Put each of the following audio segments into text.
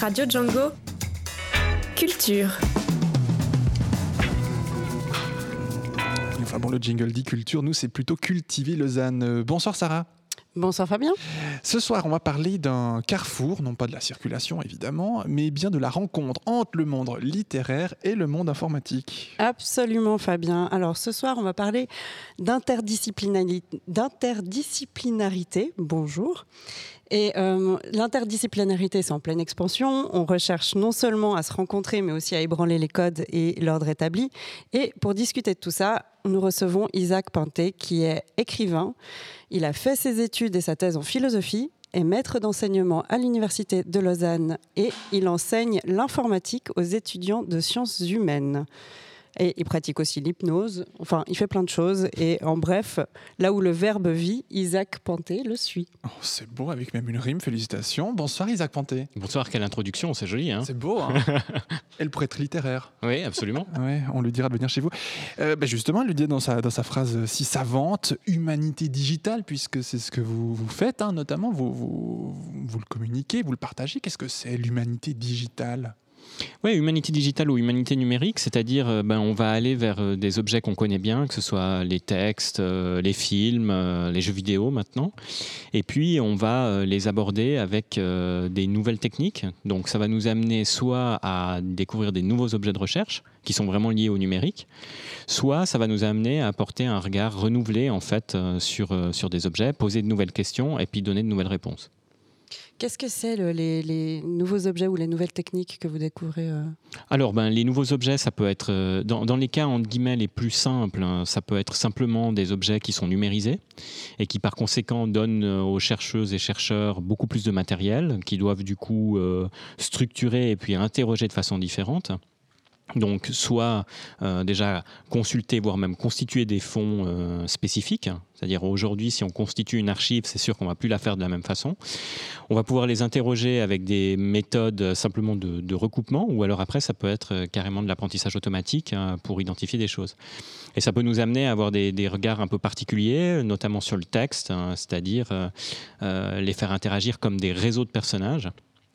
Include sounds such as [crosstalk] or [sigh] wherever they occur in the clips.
Radio Django. Culture. Enfin bon, le jingle dit culture, nous c'est plutôt cultiver Lausanne. Euh, Bonsoir Sarah. Bonsoir Fabien. Ce soir, on va parler d'un carrefour, non pas de la circulation évidemment, mais bien de la rencontre entre le monde littéraire et le monde informatique. Absolument Fabien. Alors ce soir, on va parler d'interdisciplinarité. Bonjour. Et euh, l'interdisciplinarité, c'est en pleine expansion. On recherche non seulement à se rencontrer, mais aussi à ébranler les codes et l'ordre établi. Et pour discuter de tout ça, nous recevons Isaac Pinté, qui est écrivain. Il a fait ses études et sa thèse en philosophie est maître d'enseignement à l'Université de Lausanne et il enseigne l'informatique aux étudiants de sciences humaines. Et il pratique aussi l'hypnose. Enfin, il fait plein de choses. Et en bref, là où le verbe vit, Isaac Panté le suit. Oh, c'est beau, avec même une rime. Félicitations. Bonsoir, Isaac Panté. Bonsoir, quelle introduction, c'est joli. Hein c'est beau. Hein [laughs] Elle pourrait être littéraire. Oui, absolument. [laughs] ouais, on lui dira de venir chez vous. Euh, ben justement, elle lui dit dans sa, dans sa phrase si savante, humanité digitale, puisque c'est ce que vous, vous faites, hein, notamment, vous, vous, vous le communiquez, vous le partagez. Qu'est-ce que c'est l'humanité digitale? Oui, humanité digitale ou humanité numérique, c'est-à-dire euh, ben, on va aller vers euh, des objets qu'on connaît bien, que ce soit les textes, euh, les films, les jeux vidéo maintenant. Et puis on va les aborder avec des nouvelles techniques. Donc ça va nous amener soit à découvrir des nouveaux objets de recherche qui sont vraiment liés au numérique, soit ça va nous amener à apporter un regard renouvelé en fait sur, sur des objets, poser de nouvelles questions et puis donner de nouvelles réponses. Qu'est-ce que c'est les, nouveaux objets ou les nouvelles techniques que vous découvrez euh Alors, ben, les nouveaux objets, ça peut être, euh, dans, les cas entre guillemets les plus simples, hein, ça peut être simplement des objets qui sont numérisés et qui par conséquent donnent euh, aux chercheuses et chercheurs beaucoup plus de matériel, qui doivent du coup structurer et puis interroger de façon différente. Donc, soit euh, déjà consulter, voire même constituer des fonds euh, spécifiques. C'est-à-dire aujourd'hui, si on constitue une archive, c'est sûr qu'on va plus la faire de la même façon. On va pouvoir les interroger avec des méthodes simplement de, recoupement, ou alors après, ça peut être euh, carrément de l'apprentissage automatique hein, pour identifier des choses. Et ça peut nous amener à avoir des, regards un peu particuliers, notamment sur le texte, hein, c'est-à-dire les faire interagir comme des réseaux de personnages.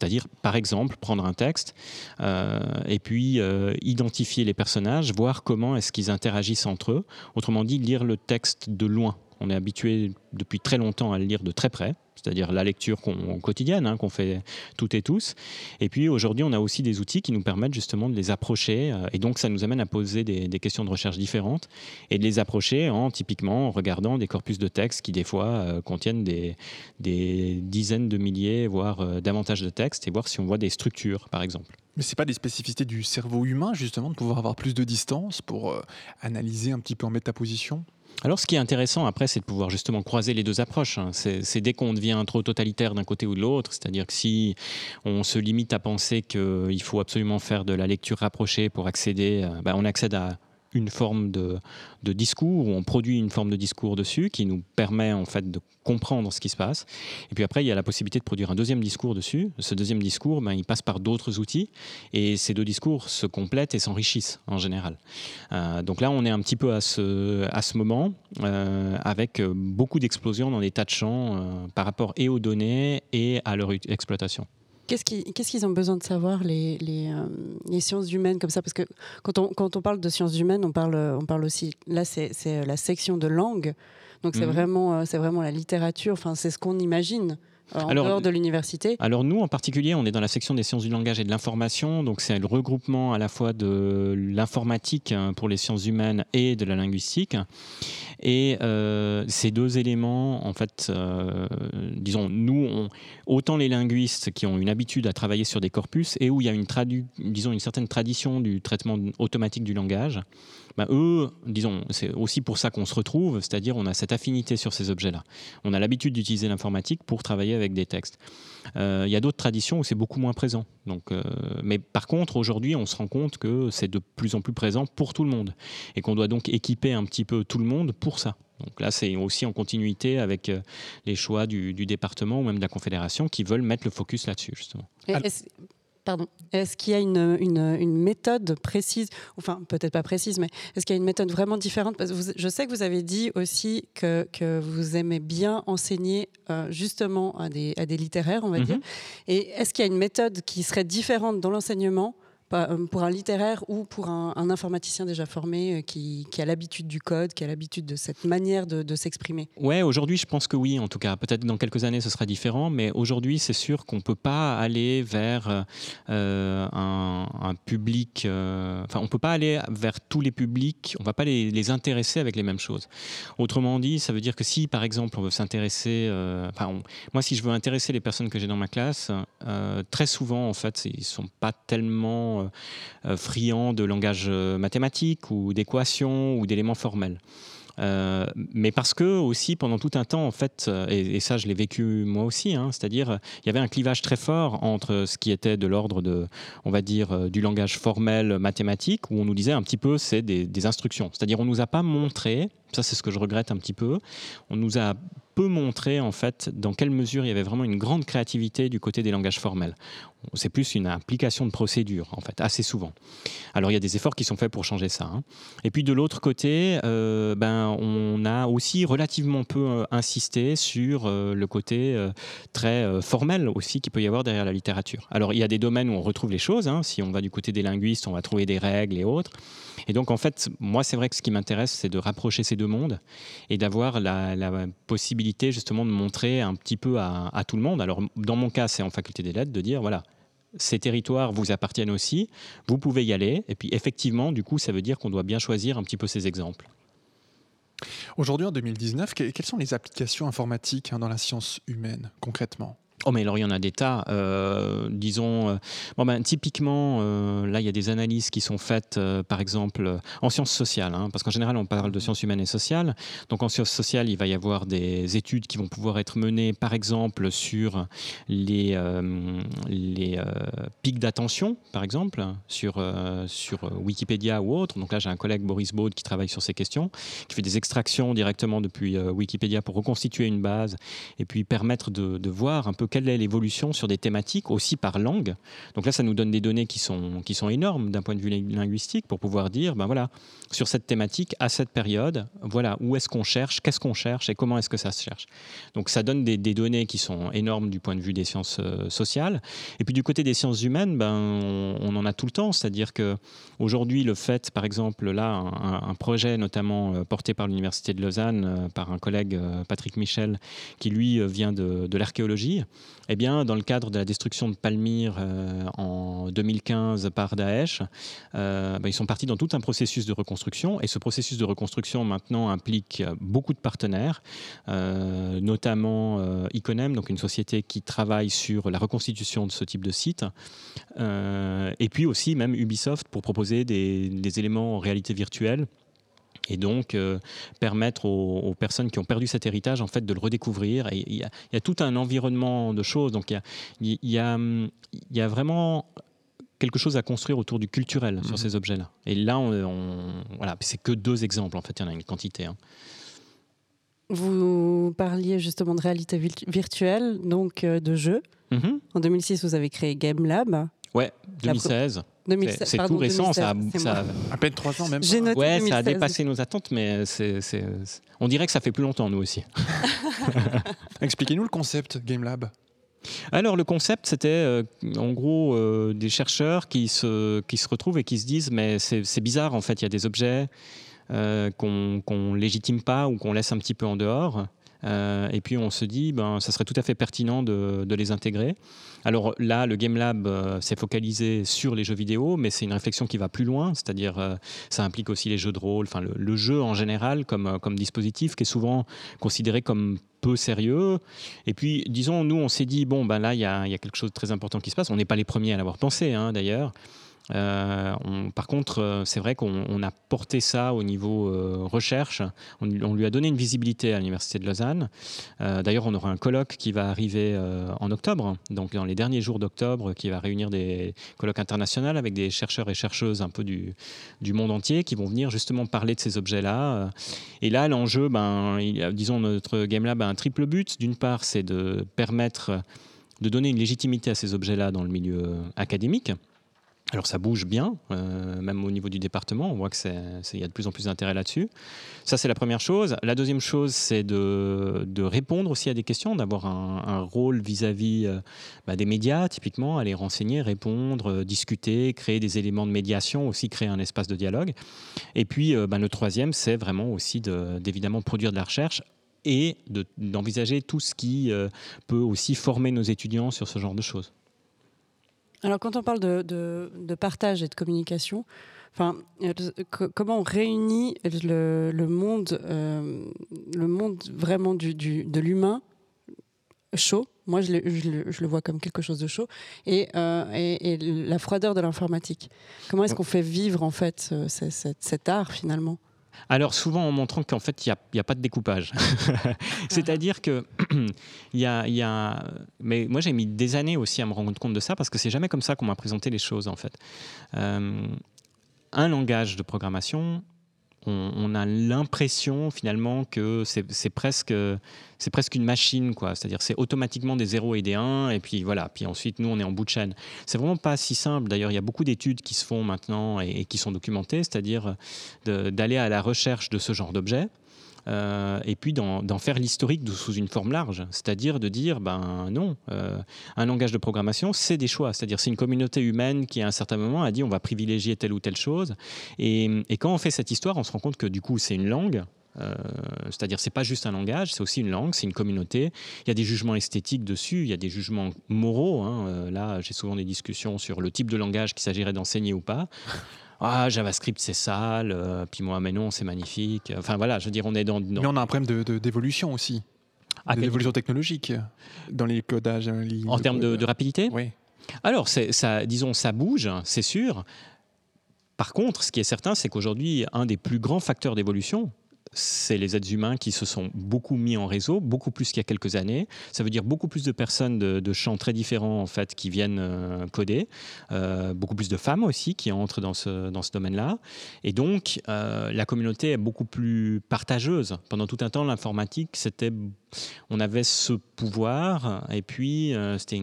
C'est-à-dire, par exemple, prendre un texte euh, et puis euh, identifier les personnages, voir comment est-ce qu'ils interagissent entre eux. Autrement dit, lire le texte de loin. On est habitué depuis très longtemps à le lire de très près c'est-à-dire la lecture quotidienne hein, qu'on fait toutes et tous. Et puis aujourd'hui, on a aussi des outils qui nous permettent justement de les approcher, euh, et donc ça nous amène à poser des, questions de recherche différentes, et de les approcher en typiquement en regardant des corpus de textes qui des fois euh, contiennent des, dizaines de milliers, voire euh, davantage de textes, et voir si on voit des structures, par exemple. Mais ce n'est pas des spécificités du cerveau humain, justement, de pouvoir avoir plus de distance pour analyser un petit peu en métaposition? Alors, ce qui est intéressant après, c'est de pouvoir justement croiser les deux approches. Hein. C'est dès qu'on devient trop totalitaire d'un côté ou de l'autre, c'est-à-dire que si on se limite à penser qu'il faut absolument faire de la lecture rapprochée pour accéder, ben on accède à une forme de, discours, où on produit une forme de discours dessus qui nous permet en fait de comprendre ce qui se passe. Et puis après, il y a la possibilité de produire un deuxième discours dessus. Ce deuxième discours, ben, il passe par d'autres outils et ces deux discours se complètent et s'enrichissent en général. Euh, donc là, on est un petit peu à ce, à ce moment euh, avec beaucoup d'explosions dans des tas de champs euh, par rapport et aux données et à leur exploitation. Qu'est-ce qu'ils ont besoin de savoir, les, euh, les, sciences humaines, comme ça? Parce que quand on, quand on parle de sciences humaines, on parle, on parle aussi, là, c'est la section de langue. Donc, c'est mhm. vraiment, euh, vraiment la littérature, enfin, c'est ce qu'on imagine en alors, dehors de l'université Alors nous, en particulier, on est dans la section des sciences du langage et de l'information, donc c'est le regroupement à la fois de l'informatique hein, pour les sciences humaines et de la linguistique. Et euh, ces deux éléments, en fait, euh, disons, nous, on, autant les linguistes qui ont une habitude à travailler sur des corpus et où il y a une, disons, une certaine tradition du traitement automatique du langage, bah, eux, disons, c'est aussi pour ça qu'on se retrouve, c'est-à-dire on a cette affinité sur ces objets-là. On a l'habitude d'utiliser l'informatique pour travailler avec des textes. Euh, il y a d'autres traditions où c'est beaucoup moins présent. Donc, euh, mais par contre, aujourd'hui, on se rend compte que c'est de plus en plus présent pour tout le monde et qu'on doit donc équiper un petit peu tout le monde pour ça. Donc là, c'est aussi en continuité avec euh, les choix du, département ou même de la Confédération qui veulent mettre le focus là-dessus, justement. Pardon. Est-ce qu'il y a une, une, une méthode précise, enfin peut-être pas précise, mais est-ce qu'il y a une méthode vraiment différente? Parce que vous- je sais que vous avez dit aussi que, que vous aimez bien enseigner euh, justement à des, à des littéraires, on va Mhm. dire. Et est-ce qu'il y a une méthode qui serait différente dans l'enseignement pour un littéraire ou pour un, informaticien déjà formé euh, qui, a l'habitude du code, qui a l'habitude de cette manière de, s'exprimer Ouais, aujourd'hui, je pense que oui, en tout cas. Peut-être dans quelques années, ce sera différent, mais aujourd'hui, c'est sûr qu'on ne peut pas aller vers euh, un, public. euh, Enfin, on ne peut pas aller vers tous les publics, on ne va pas les, intéresser avec les mêmes choses. Autrement dit, ça veut dire que si, par exemple, on veut s'intéresser. euh, Enfin, moi, si je veux intéresser les personnes que j'ai dans ma classe, euh, très souvent, en fait, ils ne sont pas tellement euh, euh, friands de langage euh, mathématique ou d'équations ou d'éléments formels. Mais parce que aussi pendant tout un temps en fait et, ça je l'ai vécu moi aussi hein, c'est-à-dire il y avait un clivage très fort entre ce qui était de l'ordre de on va dire du langage formel mathématique où on nous disait un petit peu c'est des, des instructions c'est-à-dire on nous a pas montré ça c'est ce que je regrette un petit peu on nous a peu montré en fait dans quelle mesure il y avait vraiment une grande créativité du côté des langages formels c'est plus une application de procédure en fait assez souvent alors il y a des efforts qui sont faits pour changer ça hein. Et puis de l'autre côté, euh, ben, on a aussi relativement peu euh, insisté sur euh, le côté très formel aussi qu'il peut y avoir derrière la littérature. Alors il y a des domaines où on retrouve les choses. hein. Si on va du côté des linguistes, on va trouver des règles et autres. Et donc en fait, moi c'est vrai que ce qui m'intéresse, c'est de rapprocher ces deux mondes et d'avoir la, possibilité justement de montrer un petit peu à, tout le monde. Alors dans mon cas, c'est en faculté des lettres de dire voilà ces territoires vous appartiennent aussi, vous pouvez y aller, et puis effectivement, du coup, ça veut dire qu'on doit bien choisir un petit peu ces exemples. Aujourd'hui, en 2019, que- quelles sont les applications informatiques hein, dans la science humaine, concrètement? Oh, mais alors il y en a des tas. Euh, disons, euh, ben, typiquement, euh, là, il y a des analyses qui sont faites, par exemple, en sciences sociales, hein, parce qu'en général, on parle de sciences humaines et sociales. Donc, en sciences sociales, il va y avoir des études qui vont pouvoir être menées, par exemple, sur les, pics d'attention, par exemple, sur, sur Wikipédia ou autre. Donc là, j'ai un collègue, Boris Baud, qui travaille sur ces questions, qui fait des extractions directement depuis Wikipédia pour reconstituer une base et puis permettre de voir un peu quelle est l'évolution sur des thématiques aussi par langue. Donc là, ça nous donne des données qui sont, qui sont énormes d'un point de vue ling- linguistique pour pouvoir dire, ben voilà, sur cette thématique, à cette période, voilà, où est-ce qu'on cherche, qu'est-ce qu'on cherche et comment est-ce que ça se cherche. Donc ça donne des, données qui sont énormes du point de vue des sciences euh, sociales. Et puis du côté des sciences humaines, ben, on, en a tout le temps, c'est-à-dire que aujourd'hui, le fait, par exemple, là, un, un projet notamment euh, porté par l'Université de Lausanne, euh, par un collègue, Patrick Michel, qui lui vient de, de l'archéologie, eh bien, dans le cadre de la destruction de Palmyre euh, en 2015 par Daesh, euh, ben, ils sont partis dans tout un processus de reconstruction. Et ce processus de reconstruction maintenant implique euh, beaucoup de partenaires, notamment Iconem, donc une société qui travaille sur la reconstitution de ce type de site. Et puis aussi même Ubisoft pour proposer des éléments en réalité virtuelle et donc euh, permettre aux, aux personnes qui ont perdu cet héritage en fait de le redécouvrir. Et il y, a- il y a tout un environnement de choses. Donc il y a, il y a, il y a vraiment quelque chose à construire autour du culturel Mhm. sur ces objets-là. Et là, on, on- voilà, c'est que deux exemples en fait. Il y en a une quantité. hein. Vous parliez justement de réalité virtu- virtuelle, donc euh, de jeux. Mhm. En 2006, vous avez créé Game Lab. Ouais, 2016. 2016, C'est tout récent. Ça, a- 2016, c'est ça. À peine trois ans, même. J'ai noté ouais, ça a 2016. dépassé nos attentes, mais c'est, c'est- c'est- on dirait que ça fait plus longtemps nous aussi. [laughs] Expliquez-nous le concept Game Lab. Alors le concept, c'était euh, en gros euh, des chercheurs qui se, qui se retrouvent et qui se disent mais c'est c'est bizarre en fait, il y a des objets euh, qu'on qu'on légitime pas ou qu'on laisse un petit peu en dehors. Euh, et puis on se dit, ben, ça serait tout à fait pertinent de, les intégrer. Alors là, le Game Lab euh, s'est focalisé sur les jeux vidéo, mais c'est une réflexion qui va plus loin, c'est-à-dire euh, ça implique aussi les jeux de rôle, enfin le, jeu en général comme, dispositif qui est souvent considéré comme peu sérieux. Et puis, disons, nous, on s'est dit, bon, ben là, il y a, il y a quelque chose de très important qui se passe. On n'est pas les premiers à l'avoir pensé, hein, d'ailleurs. Euh, on- par contre, euh, c'est vrai qu'on on a porté ça au niveau euh, recherche. On, lui a donné une visibilité à l'Université de Lausanne. D'ailleurs, on aura un colloque qui va arriver en octobre, donc dans les derniers jours d'octobre, qui va réunir des colloques internationaux avec des chercheurs et chercheuses un peu du, monde entier qui vont venir justement parler de ces objets-là. Et là, l'enjeu, ben, disons, notre Game Lab a un triple but. D'une part, c'est de permettre de donner une légitimité à ces objets-là dans le milieu académique. Alors ça bouge bien, euh, même au niveau du département, on voit qu'il y a de plus en plus d'intérêt là-dessus. Ça c'est la première chose. La deuxième chose c'est de, répondre aussi à des questions, d'avoir un, rôle vis-à-vis euh, bah, des médias, typiquement, aller renseigner, répondre, euh, discuter, créer des éléments de médiation, aussi créer un espace de dialogue. Et puis bah, le troisième c'est vraiment aussi d'évidemment produire de la recherche et d'envisager tout ce qui peut aussi former nos étudiants sur ce genre de choses. Alors, quand on parle de, partage et de communication, enfin, euh, comment on réunit le, monde, euh, le monde vraiment du, de l'humain chaud? Moi, je le, vois comme quelque chose de chaud. Et, euh, et, la froideur de l'informatique. Comment est-ce qu'on fait vivre, en fait, cet art, finalement? Alors souvent en montrant qu'en fait, il n'y a, pas de découpage. [laughs] [laughs] C'est-à-dire que [clears throat] il y a, Mais moi, j'ai mis des années aussi à me rendre compte de ça parce que c'est jamais comme ça qu'on m'a présenté les choses, en fait. Euh, un langage de programmation, on, a l'impression finalement que c'est presque, presque une machine, quoi. C'est-à-dire c'est automatiquement des 0 et des 1, et puis voilà. Puis ensuite, nous, on est en bout de chaîne. C'est vraiment pas si simple. D'ailleurs, il y a beaucoup d'études qui se font maintenant et qui sont documentées, c'est-à-dire d'aller à la recherche de ce genre d'objets. Euh, et puis d'en faire l'historique sous une forme large, c'est-à-dire de dire, ben non, euh, un langage de programmation, c'est des choix, c'est-à-dire c'est une communauté humaine qui à un certain moment a dit on va privilégier telle ou telle chose, et, quand on fait cette histoire, on se rend compte que du coup c'est une langue, euh, c'est-à-dire c'est pas juste un langage, c'est aussi une langue, c'est une communauté. Il y a des jugements esthétiques dessus, il y a des jugements moraux. Hein. là, j'ai souvent des discussions sur le type de langage qu'il s'agirait d'enseigner ou pas ah JavaScript c'est sale, euh, puis moi mais non c'est magnifique. Enfin voilà, je veux dire on est dans. Mais on a un problème d'évolution aussi, ah, d'évolution technologique dans les codages. Euh, en termes de, rapidité. Oui. Alors ça, disons ça bouge, c'est sûr. Par contre, ce qui est certain, c'est qu'aujourd'hui, un des plus grands facteurs d'évolution, c'est les êtres humains qui se sont beaucoup mis en réseau, beaucoup plus qu'il y a quelques années. Ça veut dire beaucoup plus de personnes de, champs très différents en fait qui viennent euh, coder, euh, beaucoup plus de femmes aussi qui entrent dans ce, dans ce domaine-là. Et donc euh, la communauté est beaucoup plus partageuse. Pendant tout un temps, l'informatique, c'était on avait ce pouvoir et puis c'était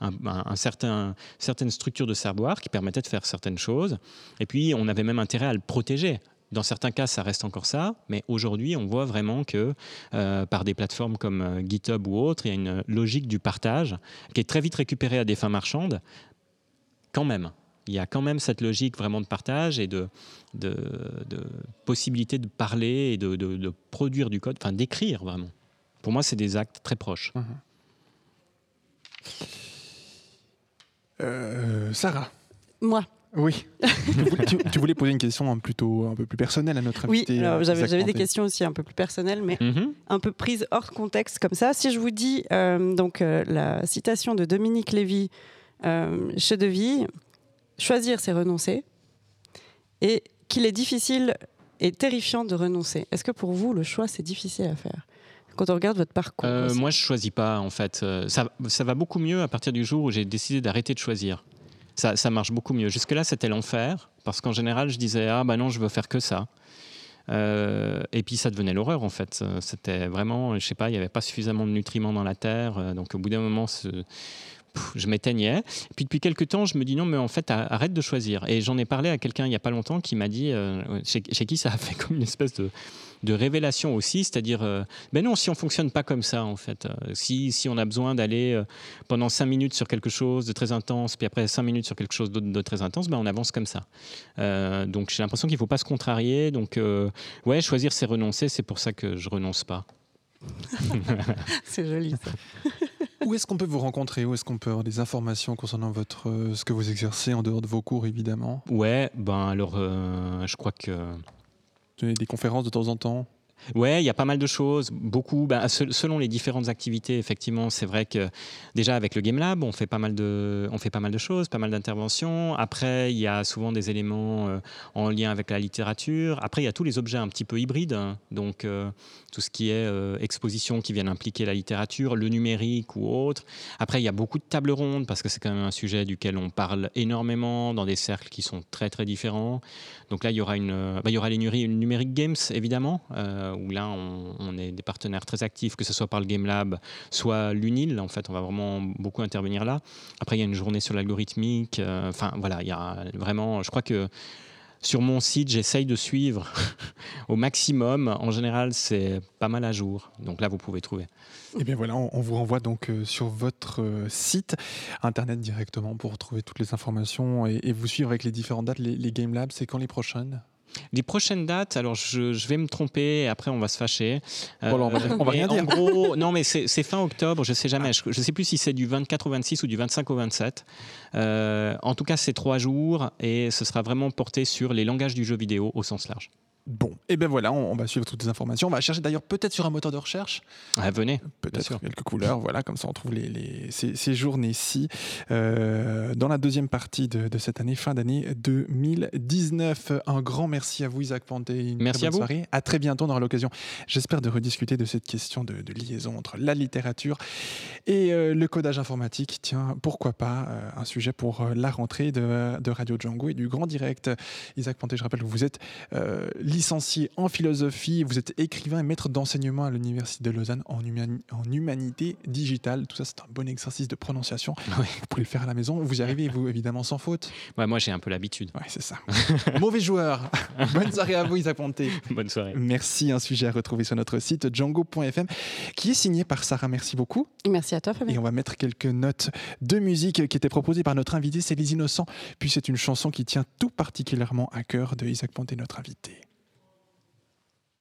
un, certain, certaine structure de savoir qui permettait de faire certaines choses. Et puis on avait même intérêt à le protéger. Dans certains cas, ça reste encore ça, mais aujourd'hui, on voit vraiment que euh, par des plateformes comme euh, GitHub ou autres, il y a une logique du partage qui est très vite récupérée à des fins marchandes, quand même. Il y a quand même cette logique vraiment de partage et de, de, possibilité de parler et de, produire du code, enfin d'écrire vraiment. Pour moi, c'est des actes très proches. Mmh. Euh, Sarah. Moi. Oui. tu, voulais poser une question un, plutôt, un peu plus personnelle à notre invité. Oui, euh, j'avais des questions aussi un peu plus personnelles, mais mhm. un peu prises hors contexte comme ça. Si je vous dis euh, donc euh, la citation de Dominique Lévy chez Deville, choisir c'est renoncer, et qu'il est difficile et terrifiant de renoncer. Est-ce que pour vous le choix c'est difficile à faire quand on regarde votre parcours Moi, je choisis pas en fait. Ça, ça va beaucoup mieux à partir du jour où j'ai décidé d'arrêter de choisir ça, marche beaucoup mieux. Jusque-là, c'était l'enfer, parce qu'en général, je disais Ah, bah non, je veux faire que ça. Euh, et puis ça devenait l'horreur en fait. C'était vraiment, je sais pas, il n'y avait pas suffisamment de nutriments dans la terre. Euh, donc au bout d'un moment, je m'éteignais. Puis depuis quelques temps, je me dis non, mais en fait, arrête de choisir. Et j'en ai parlé à quelqu'un il n'y a pas longtemps qui m'a dit, euh, chez, qui ça a fait comme une espèce de, de révélation aussi, c'est-à-dire, euh, ben non, si on fonctionne pas comme ça, en fait, euh, si, si on a besoin d'aller euh, pendant cinq minutes sur quelque chose de très intense, puis après cinq minutes sur quelque chose de, de très intense, ben on avance comme ça. donc j'ai l'impression qu'il faut pas se contrarier. Donc, ouais, choisir, c'est renoncer. C'est pour ça que je renonce pas. [laughs] c'est joli ça. [laughs] Où est-ce qu'on peut vous rencontrer? Où est-ce qu'on peut avoir des informations concernant votre, ce que vous exercez en dehors de vos cours, évidemment? Ouais, ben alors, je crois que des conférences de temps en temps Ouais, il y a pas mal de choses, beaucoup. Ben, selon les différentes activités, effectivement, c'est vrai que déjà avec le Game Lab, on fait pas mal de, on fait pas mal de choses, pas mal d'interventions. Après, il y a souvent des éléments euh, en lien avec la littérature. Après, il y a tous les objets un petit peu hybrides, hein. donc euh, tout ce qui est euh, exposition qui viennent impliquer la littérature, le numérique ou autre. Après, il y a beaucoup de tables rondes parce que c'est quand même un sujet duquel on parle énormément dans des cercles qui sont très très différents. Donc là, il y aura une, ben, il y aura les numériques games évidemment où là, on, est des partenaires très actifs, que ce soit par le Game Lab, soit l'UNIL. En fait, on va vraiment beaucoup intervenir là. Après, il y a une journée sur l'algorithmique. euh, Enfin, voilà, il y a vraiment. Je crois que sur mon site, j'essaye de suivre [laughs] au maximum. En général, c'est pas mal à jour. Donc là, vous pouvez trouver. Et bien voilà, on, vous renvoie donc euh, sur votre euh, site internet directement pour retrouver toutes les informations et, vous suivre avec les différentes dates. Les Game Labs, c'est quand les prochaines? Les prochaines dates, alors je, je vais me tromper, et après on va se fâcher. Euh, Bon, on va- on va mais rien en dire. gros, [laughs] non, mais c'est c'est fin octobre, je sais jamais. Je, je sais plus si c'est du 24 au 26 ou du 25 au 27. Euh, en tout cas, c'est trois jours et ce sera vraiment porté sur les langages du jeu vidéo au sens large. Bon, et ben voilà, on, on va suivre toutes les informations. On va chercher d'ailleurs peut-être sur un moteur de recherche, Ah, venez. peut-être sûr. quelques couleurs, voilà, comme ça on trouve les, les- ces, ces journées-ci euh, dans la deuxième partie de, de cette année, fin d'année 2019. Un grand merci à vous Isaac Panté, Merci à vous. soirée. À très bientôt, on aura l'occasion, j'espère, de rediscuter de cette question de, de liaison entre la littérature et euh, le codage informatique. Tiens, pourquoi pas euh, un sujet pour euh, la rentrée de, de Radio Django et du Grand Direct. Isaac Panté, je rappelle que vous êtes euh, licencié en philosophie, vous êtes écrivain et maître d'enseignement à l'Université de Lausanne en, humani- en humanité digitale. Tout ça, c'est un bon exercice de prononciation. [laughs] Ouais. Vous pouvez le faire à la maison. Vous y arrivez, vous, évidemment, sans faute. Ouais, moi, j'ai un peu l'habitude. Ouais, c'est ça. [laughs] Mauvais joueur. [laughs] Bonne soirée à vous, Isaac Panté. Bonne soirée. Merci. Un sujet à retrouver sur notre site django.fm qui est signé par Sarah. Merci beaucoup. Merci à toi, Fabien. Et on va mettre quelques notes de musique qui étaient proposées par notre invité, c'est Les Innocents. Puis c'est une chanson qui tient tout particulièrement à cœur de Isaac Panté, notre invité.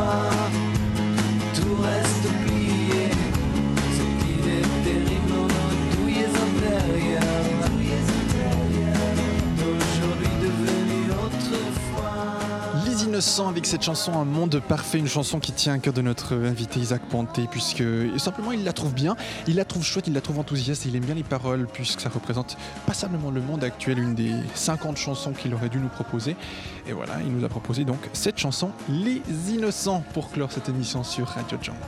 un avec cette chanson Un monde parfait, une chanson qui tient à cœur de notre invité Isaac Panté, puisque simplement il la trouve bien, il la trouve chouette, il la trouve enthousiaste il aime bien les paroles, puisque ça représente passablement le monde actuel, une des 50 chansons qu'il aurait dû nous proposer. Et voilà, il nous a proposé donc cette chanson Les Innocents pour clore cette émission sur Radio Django.